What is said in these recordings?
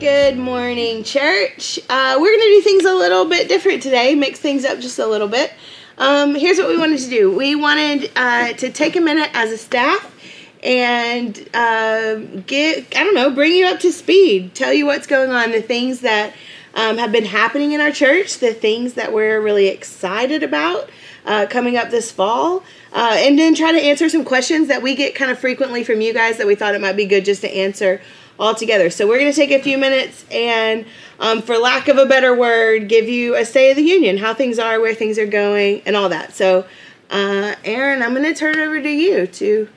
Good morning, church. Uh, we're going to do things a little bit different today, mix things up just a little bit. Um, here's what we wanted to do we wanted uh, to take a minute as a staff and uh, get, I don't know, bring you up to speed, tell you what's going on, the things that um, have been happening in our church, the things that we're really excited about uh, coming up this fall, uh, and then try to answer some questions that we get kind of frequently from you guys that we thought it might be good just to answer all together. So we're going to take a few minutes and, um, for lack of a better word, give you a state of the union, how things are, where things are going, and all that. So, uh, Erin, I'm going to turn it over to you to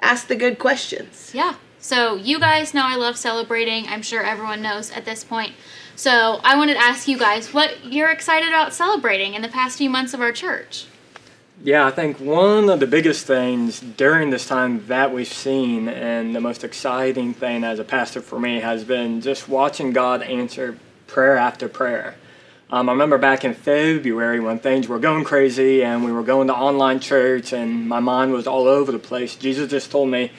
ask the good questions. Yeah. So you guys know I love celebrating. I'm sure everyone knows at this point. So I wanted to ask you guys what you're excited about celebrating in the past few months of our church. Yeah, I think one of the biggest things during this time that we've seen, and the most exciting thing as a pastor for me, has been just watching God answer prayer after prayer. Um, I remember back in February when things were going crazy and we were going to online church and my mind was all over the place. Jesus just told me,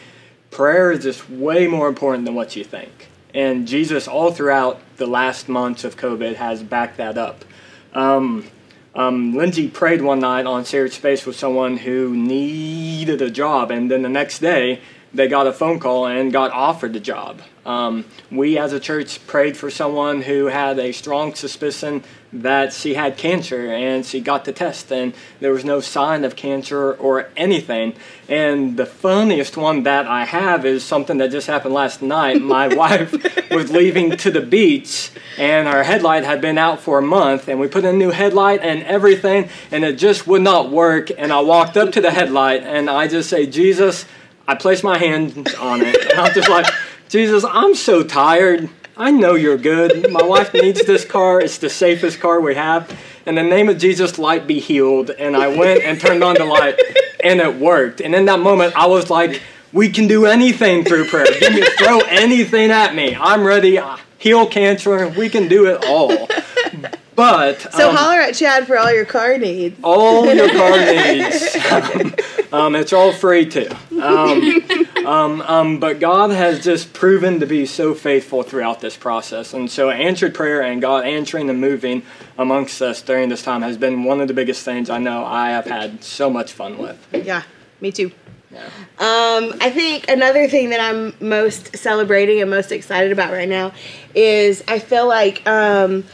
prayer is just way more important than what you think. And Jesus, all throughout the last months of COVID, has backed that up. Um, um, Lindsay prayed one night on Shared Space with someone who needed a job, and then the next day they got a phone call and got offered the job. Um, we as a church prayed for someone who had a strong suspicion that she had cancer and she got the test and there was no sign of cancer or anything. And the funniest one that I have is something that just happened last night. My wife was leaving to the beach and our headlight had been out for a month and we put in a new headlight and everything and it just would not work. And I walked up to the headlight and I just say, Jesus, I placed my hand on it and I'm just like, Jesus, I'm so tired. I know you're good. My wife needs this car. It's the safest car we have. In the name of Jesus, light be healed. And I went and turned on the light, and it worked. And in that moment, I was like, we can do anything through prayer. Give me, throw anything at me. I'm ready. Heal cancer. We can do it all. But so um, holler at Chad for all your car needs. All your car needs. um, it's all free too. Um, um, um, but God has just proven to be so faithful throughout this process, and so answered prayer and God answering and moving amongst us during this time has been one of the biggest things I know I have had so much fun with. Yeah, me too. Yeah. Um, I think another thing that I'm most celebrating and most excited about right now is I feel like um,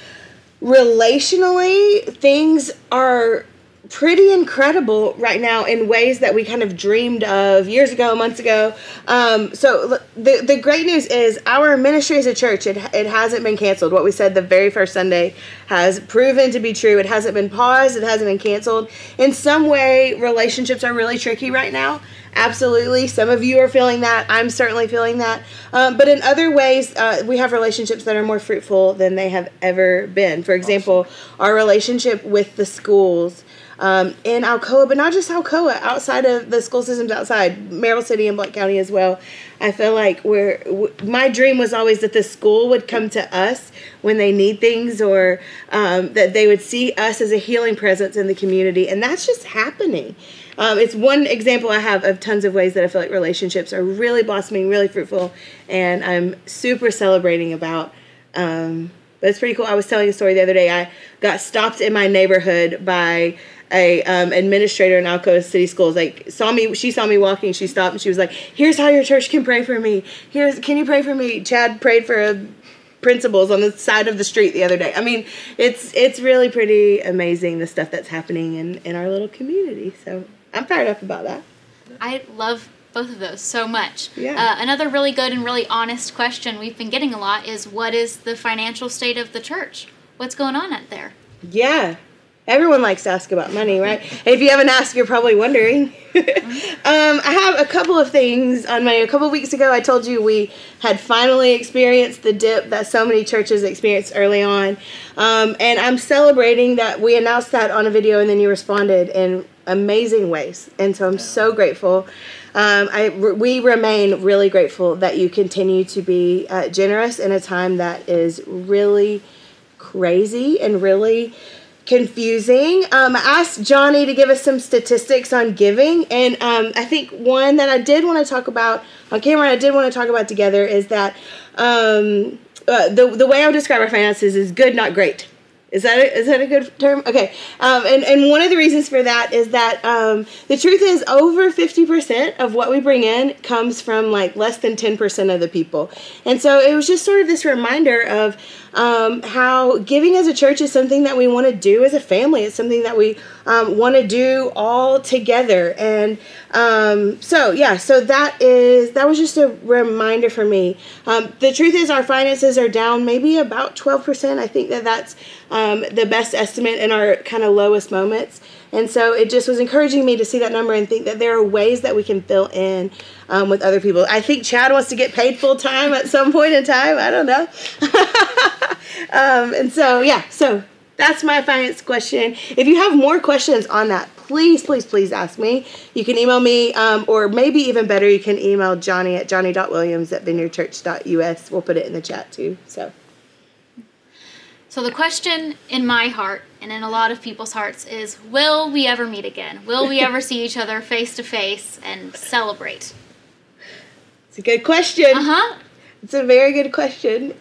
relationally things are pretty incredible right now in ways that we kind of dreamed of years ago, months ago. Um, so the the great news is our ministry as a church it it hasn't been canceled. What we said the very first Sunday has proven to be true. It hasn't been paused. It hasn't been canceled. In some way, relationships are really tricky right now. Absolutely. Some of you are feeling that. I'm certainly feeling that. Um, but in other ways, uh, we have relationships that are more fruitful than they have ever been. For example, awesome. our relationship with the schools um, in Alcoa, but not just Alcoa, outside of the school systems outside, Maryville City and Blount County as well. I feel like we're, w- my dream was always that the school would come to us when they need things or um, that they would see us as a healing presence in the community. And that's just happening. Um, it's one example I have of tons of ways that I feel like relationships are really blossoming, really fruitful, and I'm super celebrating about. Um, but it's pretty cool. I was telling a story the other day. I got stopped in my neighborhood by a um, administrator in Alcoa City Schools. Like saw me, she saw me walking. She stopped and she was like, "Here's how your church can pray for me. Here's can you pray for me?" Chad prayed for a principals on the side of the street the other day. I mean, it's it's really pretty amazing the stuff that's happening in in our little community. So I'm fired up about that. I love both of those so much. Yeah. Uh, another really good and really honest question we've been getting a lot is what is the financial state of the church? What's going on out there? Yeah. Everyone likes to ask about money, right? if you haven't asked, you're probably wondering. um, I have a couple of things on money. A couple of weeks ago, I told you we had finally experienced the dip that so many churches experienced early on. Um, and I'm celebrating that we announced that on a video and then you responded in amazing ways. And so I'm so grateful. Um, I, we remain really grateful that you continue to be uh, generous in a time that is really crazy and really confusing. Um, I asked Johnny to give us some statistics on giving, and um, I think one that I did want to talk about on camera, I did want to talk about together is that um, uh, the the way I would describe our finances is good, not great. Is that a, is that a good term? Okay. Um, and, and one of the reasons for that is that um, the truth is over 50% of what we bring in comes from like less than 10% of the people. And so it was just sort of this reminder of um, how giving as a church is something that we want to do as a family. It's something that we um, want to do all together. And um, so, yeah, so that is that was just a reminder for me. Um, the truth is, our finances are down maybe about 12%. I think that that's um, the best estimate in our kind of lowest moments. And so it just was encouraging me to see that number and think that there are ways that we can fill in um, with other people. I think Chad wants to get paid full time at some point in time. I don't know. um, and so, yeah, so that's my finance question. If you have more questions on that, please, please, please ask me. You can email me, um, or maybe even better, you can email Johnny at johnny.williams at vineyardchurch.us. We'll put it in the chat too. So. So the question in my heart and in a lot of people's hearts is will we ever meet again? Will we ever see each other face to face and celebrate? It's a good question. Uh-huh. It's a very good question.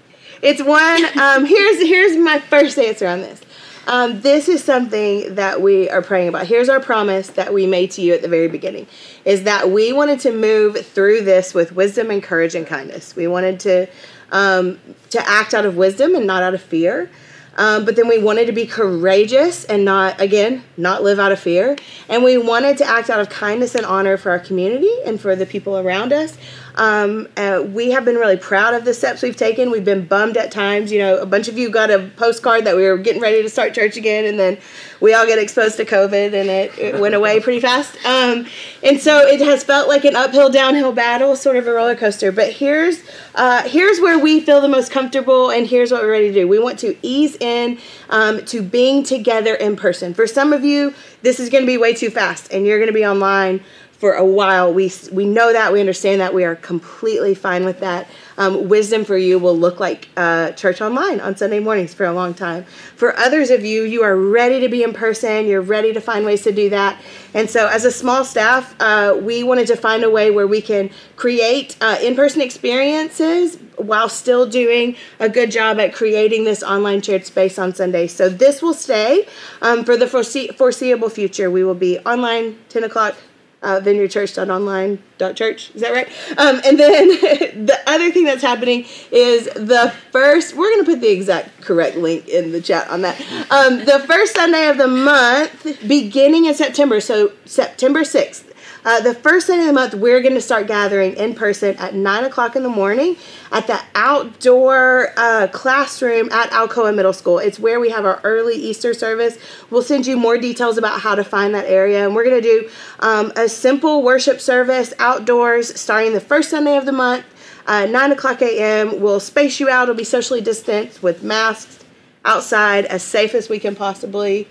It's one um, here's here's my first answer on this. Um, this is something that we are praying about. Here's our promise that we made to you at the very beginning is that we wanted to move through this with wisdom and courage and kindness. We wanted to um, to act out of wisdom and not out of fear. Um, but then we wanted to be courageous and not, again, not live out of fear. And we wanted to act out of kindness and honor for our community and for the people around us. Um, uh, we have been really proud of the steps we've taken. We've been bummed at times. You know, a bunch of you got a postcard that we were getting ready to start church again, and then we all get exposed to COVID, and it, it went away pretty fast. Um, and so it has felt like an uphill, downhill battle, sort of a roller coaster. But here's uh, here's where we feel the most comfortable, and here's what we're ready to do. We want to ease in um, to being together in person. For some of you, this is going to be way too fast, and you're going to be online for a while. We we know that we understand that we are completely fine with that. Um, wisdom for you will look like uh, church online on Sunday mornings for a long time. For others of you, you are ready to be in person. You're ready to find ways to do that. And so, as a small staff, uh, we wanted to find a way where we can create uh, in-person experiences while still doing a good job at creating this online shared space on Sunday. So this will stay um, for the forese- foreseeable future. We will be online 10 o'clock uh, vineyardchurch.online.church. Is that right? Um, and then the other thing that's happening is the first, we're going to put the exact correct link in the chat on that. Um, the first Sunday of the month, beginning in September, so September 6th, uh, the first Sunday of the month, we're going to start gathering in person at 9 o'clock in the morning at the outdoor uh, classroom at Alcoa Middle School. It's where we have our early Easter service. We'll send you more details about how to find that area. And we're going to do um, a simple worship service outdoors starting the first Sunday of the month. Uh, 9 o'clock a.m. We'll space you out. It'll be socially distanced with masks outside as safe as we can possibly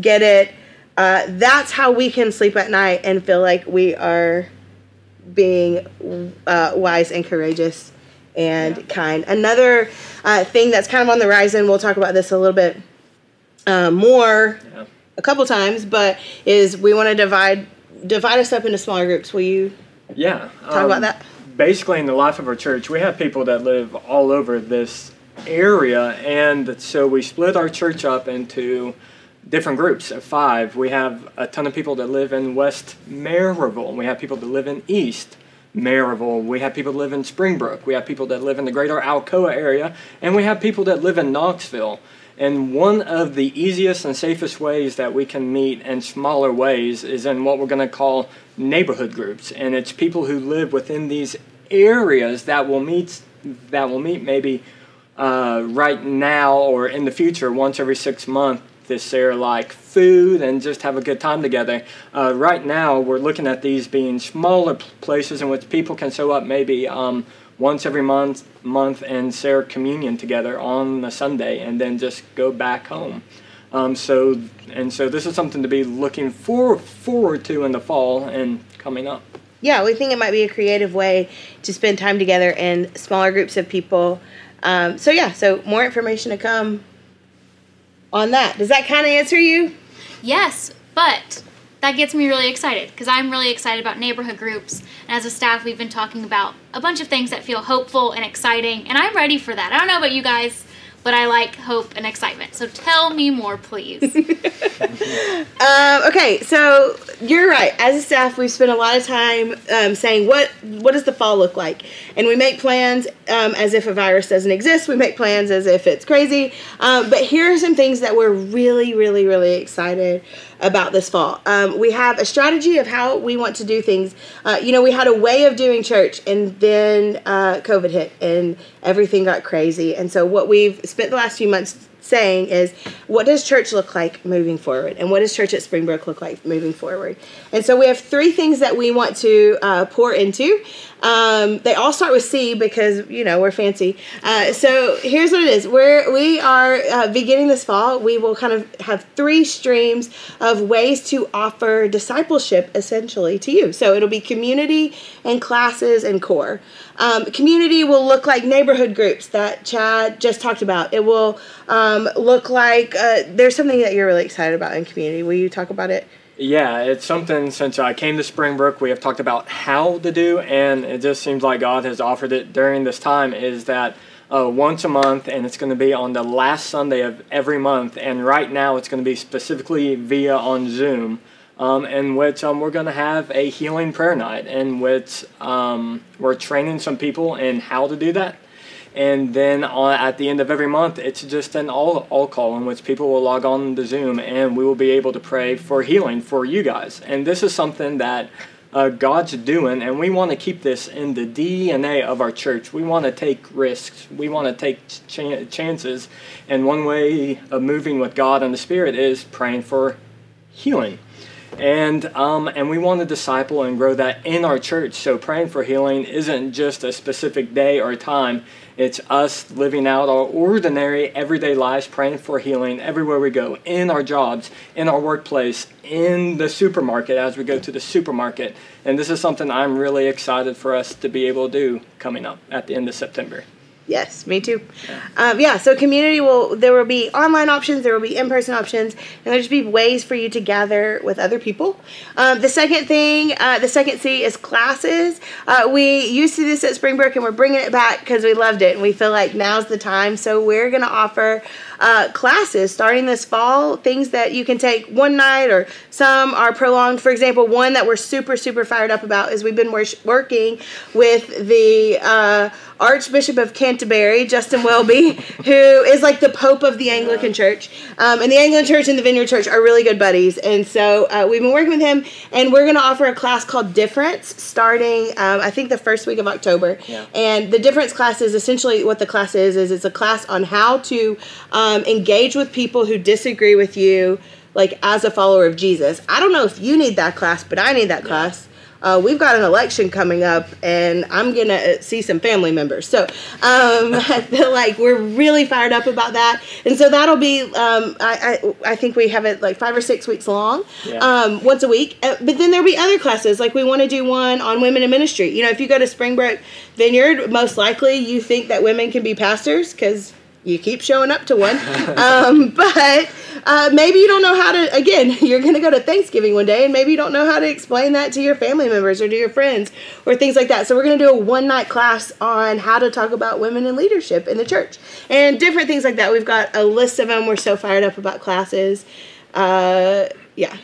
get it uh, that's how we can sleep at night and feel like we are being uh, wise and courageous and yeah. kind. Another uh, thing that's kind of on the horizon, we'll talk about this a little bit uh, more yeah. a couple times, but is we want to divide divide us up into smaller groups. Will you? Yeah. Talk um, about that. Basically, in the life of our church, we have people that live all over this area, and so we split our church up into different groups of five. We have a ton of people that live in West Maryville. We have people that live in East Maryville. We have people that live in Springbrook. We have people that live in the greater Alcoa area. And we have people that live in Knoxville. And one of the easiest and safest ways that we can meet in smaller ways is in what we're going to call neighborhood groups. And it's people who live within these areas that will meet that will meet maybe uh, right now or in the future once every six months this there like food and just have a good time together. Uh, right now, we're looking at these being smaller places in which people can show up maybe um, once every month, month and share communion together on a Sunday, and then just go back home. Um, so and so, this is something to be looking for, forward to in the fall and coming up. Yeah, we think it might be a creative way to spend time together in smaller groups of people. Um, so yeah, so more information to come on that. Does that kind of answer you? Yes, but that gets me really excited because I'm really excited about neighborhood groups. And as a staff, we've been talking about a bunch of things that feel hopeful and exciting, and I'm ready for that. I don't know about you guys, but I like hope and excitement. So tell me more, please. um, okay, so you're right. As a staff, we've spent a lot of time um, saying what what does the fall look like, and we make plans um, as if a virus doesn't exist. We make plans as if it's crazy. Um, but here are some things that we're really, really, really excited about this fall. Um, we have a strategy of how we want to do things. Uh, you know, we had a way of doing church, and then uh, COVID hit, and everything got crazy. And so, what we've spent the last few months saying is what does church look like moving forward? And what does church at springbrook look like moving forward? And so we have three things that we want to uh, pour into. Um, they all start with c because you know we're fancy. Uh, so here's what it is. We're we are uh, beginning this fall we will kind of have three streams of ways to offer discipleship essentially to you. So it'll be community and classes and core um, community will look like neighborhood groups that chad just talked about it will um, look like? Uh, there's something that you're really excited about in community. Will you talk about it? Yeah, it's something since I came to Springbrook, we have talked about how to do, and it just seems like God has offered it during this time. Is that uh, once a month, and it's going to be on the last Sunday of every month. And right now, it's going to be specifically via on Zoom, um, in which um, we're going to have a healing prayer night, in which um, we're training some people in how to do that. And then on, at the end of every month it's just an all, all call in which people will log on to zoom and we will be able to pray for healing for you guys. And this is something that uh, god's doing and we want to keep this in the dna of our church. We want to take risks. We want to take ch- chances. And one way of moving with god and the spirit is praying for healing and um, and we want to disciple and grow that in our church. So praying for healing isn't just a specific day or time. It's us living out our ordinary everyday lives, praying for healing everywhere we go, in our jobs, in our workplace, in the supermarket as we go to the supermarket. And this is something I'm really excited for us to be able to do coming up at the end of September. Yes, me too. Yeah. Um, yeah. So community will there will be online options, there will be in person options, and there'll just be ways for you to gather with other people. Um, the second thing, uh, the second C is classes. Uh, we used to do this at Springbrook, and we're bringing it back because we loved it, and we feel like now's the time. So we're going to offer uh, classes starting this fall, things that you can take one night or some are prolonged. For example, one that we're super super fired up about is we've been wor- working with the uh, Archbishop of Canterbury, Justin Welby, who is like the Pope of the Anglican Church. Um, and the Anglican Church and the Vineyard Church are really good buddies. And so uh, we've been working with him, and we're going to offer a class called Difference starting, um, I think, the first week of October. Yeah. And the Difference class is essentially what the class is, is it's a class on how to um, engage with people who disagree with you, like as a follower of Jesus. I don't know if you need that class, but I need that yeah. class uh, we've got an election coming up and I'm to uh, see some family members. So um, I feel like we're really fired up about that. And so that'll be, um, I, I, I, think we have it like five or six weeks long, yeah. um, once a week. Uh, but then there'll be other classes. Like we want to do one on women in ministry. You know, if you go to Springbrook Vineyard, most likely you think that women can be pastors because you keep showing up to one. um, but uh, maybe you don't know how to, again, you're going to go to Thanksgiving one day and maybe you don't know how to explain that to your family members or to your friends or things like that. So we're going to do a one night class on how to talk about women in leadership in the church and different things like that. We've got a list of them. We're so fired up about classes. Uh, yeah.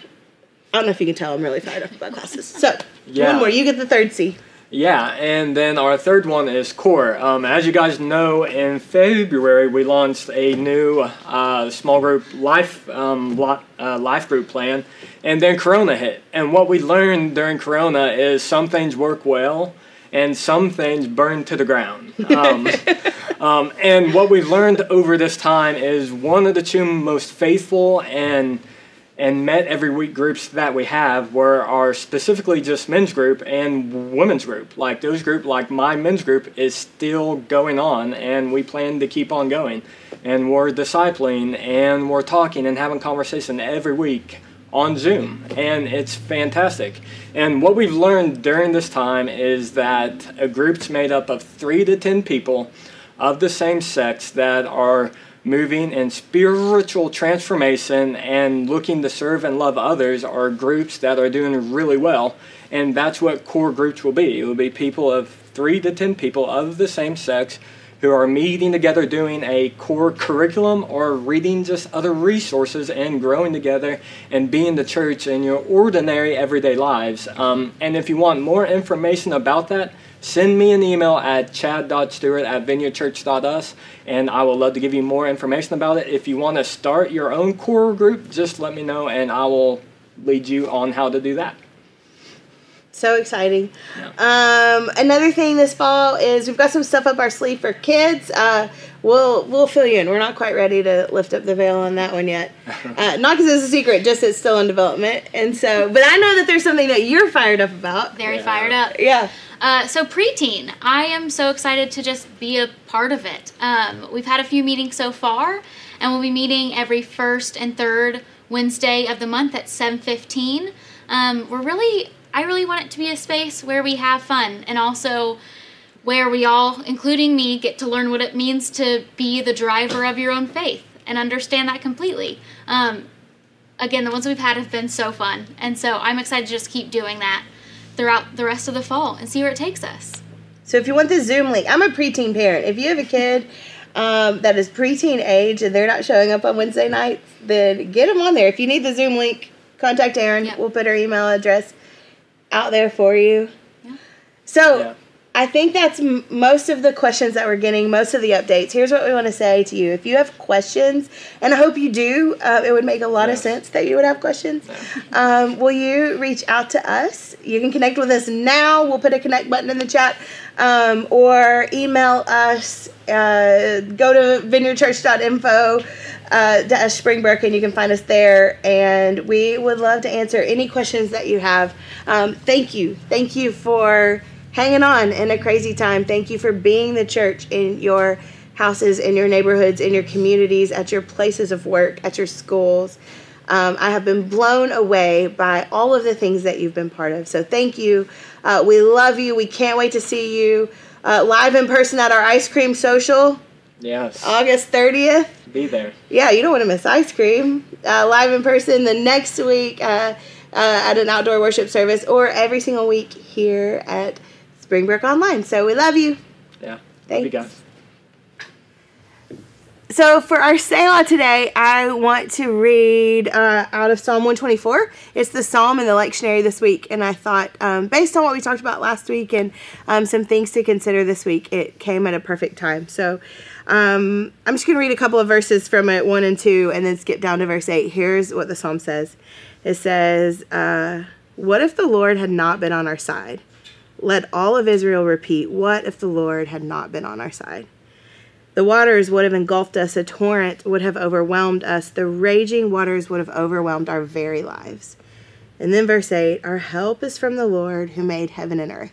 I don't know if you can tell I'm really fired up about classes. So, yeah. one more. You get the third C. Yeah, and then our third one is Core. Um, as you guys know, in February we launched a new uh, small group life um, uh, life group plan, and then Corona hit. And what we learned during Corona is some things work well, and some things burn to the ground. Um, um, and what we've learned over this time is one of the two most faithful and and met every week groups that we have were are specifically just men's group and women's group. Like those group, like my men's group is still going on, and we plan to keep on going. And we're discipling and we're talking and having conversation every week on Zoom, and it's fantastic. And what we've learned during this time is that a group's made up of three to ten people of the same sex that are moving in spiritual transformation and looking to serve and love others are groups that are doing really well. And that's what core groups will be. It will be people of three to ten people of the same sex who are meeting together doing a core curriculum or reading just other resources and growing together and being the church in your ordinary everyday lives. Um, and if you want more information about that, send me an email at chad.stewart at vineyardchurch.us and I will love to give you more information about it. If you want to start your own core group, just let me know and I will lead you on how to do that. So exciting. Yeah. Um, another thing this fall is we've got some stuff up our sleeve for kids. Uh, we'll we'll fill you in. We're not quite ready to lift up the veil on that one yet. Uh, not because it's a secret, just it's still in development. And so, but I know that there's something that you're fired up about. Very yeah. fired up. Yeah. Uh, so preteen, I am so excited to just be a part of it. Um, we've had a few meetings so far, and we'll be meeting every first and third Wednesday of the month at 7:15. Um, we're really I really want it to be a space where we have fun and also where we all, including me, get to learn what it means to be the driver of your own faith and understand that completely. Um, again, the ones we've had have been so fun, and so I'm excited to just keep doing that throughout the rest of the fall and see where it takes us. So, if you want the Zoom link, I'm a preteen parent. If you have a kid um, that is preteen age and they're not showing up on Wednesday nights, then get them on there. If you need the Zoom link, contact Erin. Yep. We'll put her email address out there for you. Yeah. So yeah. I think that's m- most of the questions that we're getting, most of the updates. Here's what we want to say to you. If you have questions, and I hope you do, uh, it would make a lot yes. of sense that you would have questions. Um, will you reach out to us? You can connect with us now. We'll put a connect button in the chat. Um, or email us. Uh, go to vineyardchurch.info uh, dash Springbrook, and you can find us there. And we would love to answer any questions that you have. Um, thank you. Thank you for hanging on in a crazy time. Thank you for being the church in your houses, in your neighborhoods, in your communities, at your places of work, at your schools. Um, I have been blown away by all of the things that you've been part of. So thank you. Uh, we love you. We can't wait to see you uh, live in person at our ice cream social. Yes. August 30th. Be there. Yeah, you don't want to miss ice cream. Uh, live in person the next week uh, uh, at an outdoor worship service or every single week here at Springbrook Online. So we love you. Yeah. Thanks. You guys. So for our Selah today, I want to read uh, out of Psalm 124. It's the psalm in the lectionary this week, and I thought, um, based on what we talked about last week and um, some things to consider this week, it came at a perfect time. So um, I'm just going to read a couple of verses from it, one and two, and then skip down to verse eight. Here's what the psalm says. It says, uh, "What if the Lord had not been on our side? Let all of Israel repeat, What if the Lord had not been on our side?" The waters would have engulfed us, a torrent would have overwhelmed us, the raging waters would have overwhelmed our very lives. And then verse 8 Our help is from the Lord who made heaven and earth.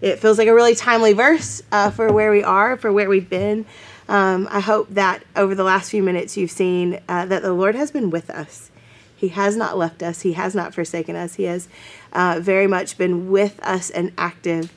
It feels like a really timely verse uh, for where we are, for where we've been. Um, I hope that over the last few minutes you've seen uh, that the Lord has been with us. He has not left us, He has not forsaken us. He has uh, very much been with us and active.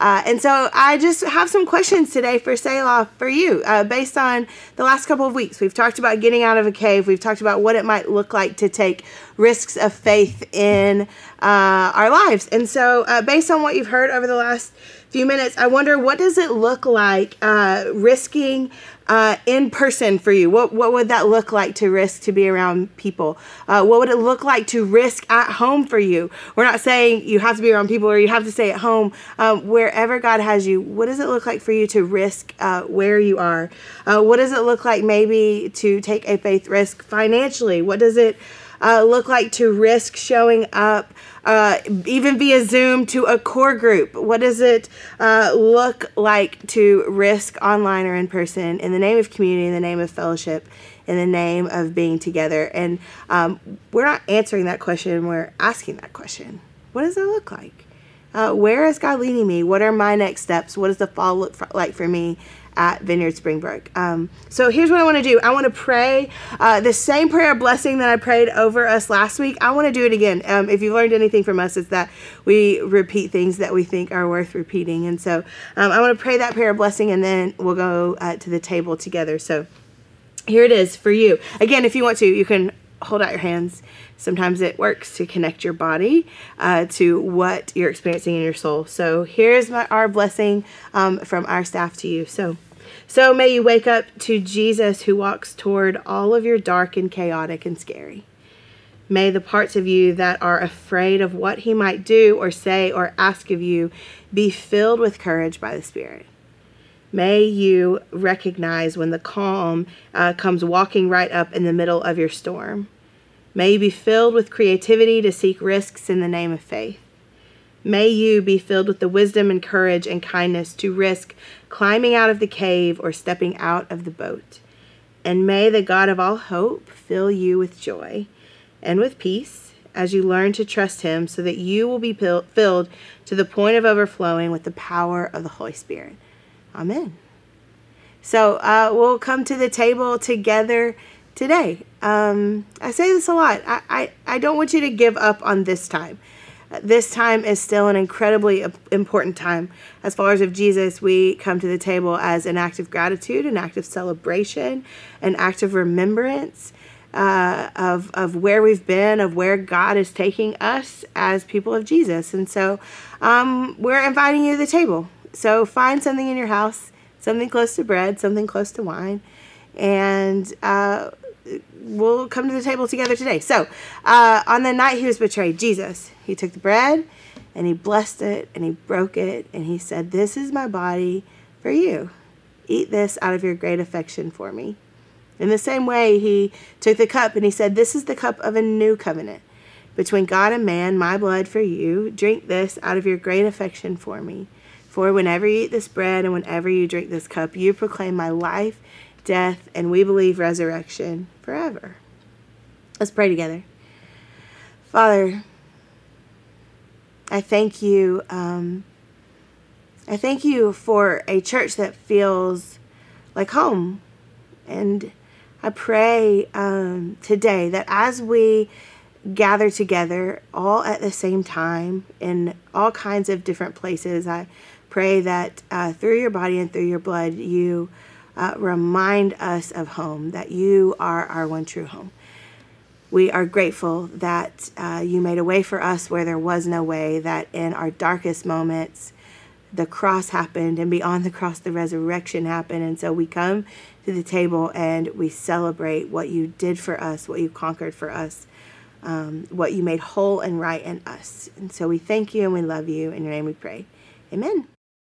Uh, and so I just have some questions today for Selah for you uh, based on the last couple of weeks. We've talked about getting out of a cave. We've talked about what it might look like to take risks of faith in uh, our lives. And so, uh, based on what you've heard over the last few minutes, I wonder what does it look like uh, risking uh, in person for you? What what would that look like to risk to be around people? Uh, what would it look like to risk at home for you? We're not saying you have to be around people or you have to stay at home. Um, wherever God has you, what does it look like for you to risk uh, where you are? Uh, what does it look like maybe to take a faith risk financially? What does it uh, look like to risk showing up? uh, even via Zoom to a core group? What does it uh, look like to risk online or in person in the name of community, in the name of fellowship, in the name of being together? And um, we're not answering that question, we're asking that question. What does it look like? Uh, where is God leading me? What are my next steps? What does the fall look for, like for me at Vineyard Springbrook. Um, so here's what I want to do. I want to pray uh, the same prayer blessing that I prayed over us last week. I want to do it again. Um, if you've learned anything from us, it's that we repeat things that we think are worth repeating. And so um, I want to pray that prayer blessing, and then we'll go uh, to the table together. So here it is for you. Again, if you want to, you can hold out your hands. Sometimes it works to connect your body uh, to what you're experiencing in your soul. So here's my, our blessing um, from our staff to you. So, so may you wake up to Jesus who walks toward all of your dark and chaotic and scary. May the parts of you that are afraid of what he might do or say or ask of you be filled with courage by the Spirit. May you recognize when the calm uh, comes walking right up in the middle of your storm. May you be filled with creativity to seek risks in the name of faith. May you be filled with the wisdom and courage and kindness to risk climbing out of the cave or stepping out of the boat. And may the God of all hope fill you with joy and with peace as you learn to trust Him so that you will be filled to the point of overflowing with the power of the Holy Spirit. Amen. So uh, we'll come to the table together today. Um, I say this a lot. I, I, I don't want you to give up on this time. This time is still an incredibly important time. As followers of Jesus, we come to the table as an act of gratitude, an act of celebration, an act of remembrance uh, of, of where we've been, of where God is taking us as people of Jesus. And so um, we're inviting you to the table. So find something in your house, something close to bread, something close to wine, and uh, we'll come to the table together today. So uh, on the night he was betrayed, Jesus, he took the bread and he blessed it and he broke it and he said, This is my body for you. Eat this out of your great affection for me. In the same way, he took the cup and he said, This is the cup of a new covenant between God and man, my blood for you. Drink this out of your great affection for me. For whenever you eat this bread and whenever you drink this cup, you proclaim my life, death, and we believe resurrection forever. Let's pray together. Father, I thank you. Um, I thank you for a church that feels like home. And I pray um, today that as we gather together all at the same time in all kinds of different places, I pray that uh, through your body and through your blood, you uh, remind us of home, that you are our one true home. We are grateful that uh, you made a way for us where there was no way, that in our darkest moments, the cross happened, and beyond the cross, the resurrection happened. And so we come to the table and we celebrate what you did for us, what you conquered for us, um, what you made whole and right in us. And so we thank you and we love you. In your name we pray. Amen.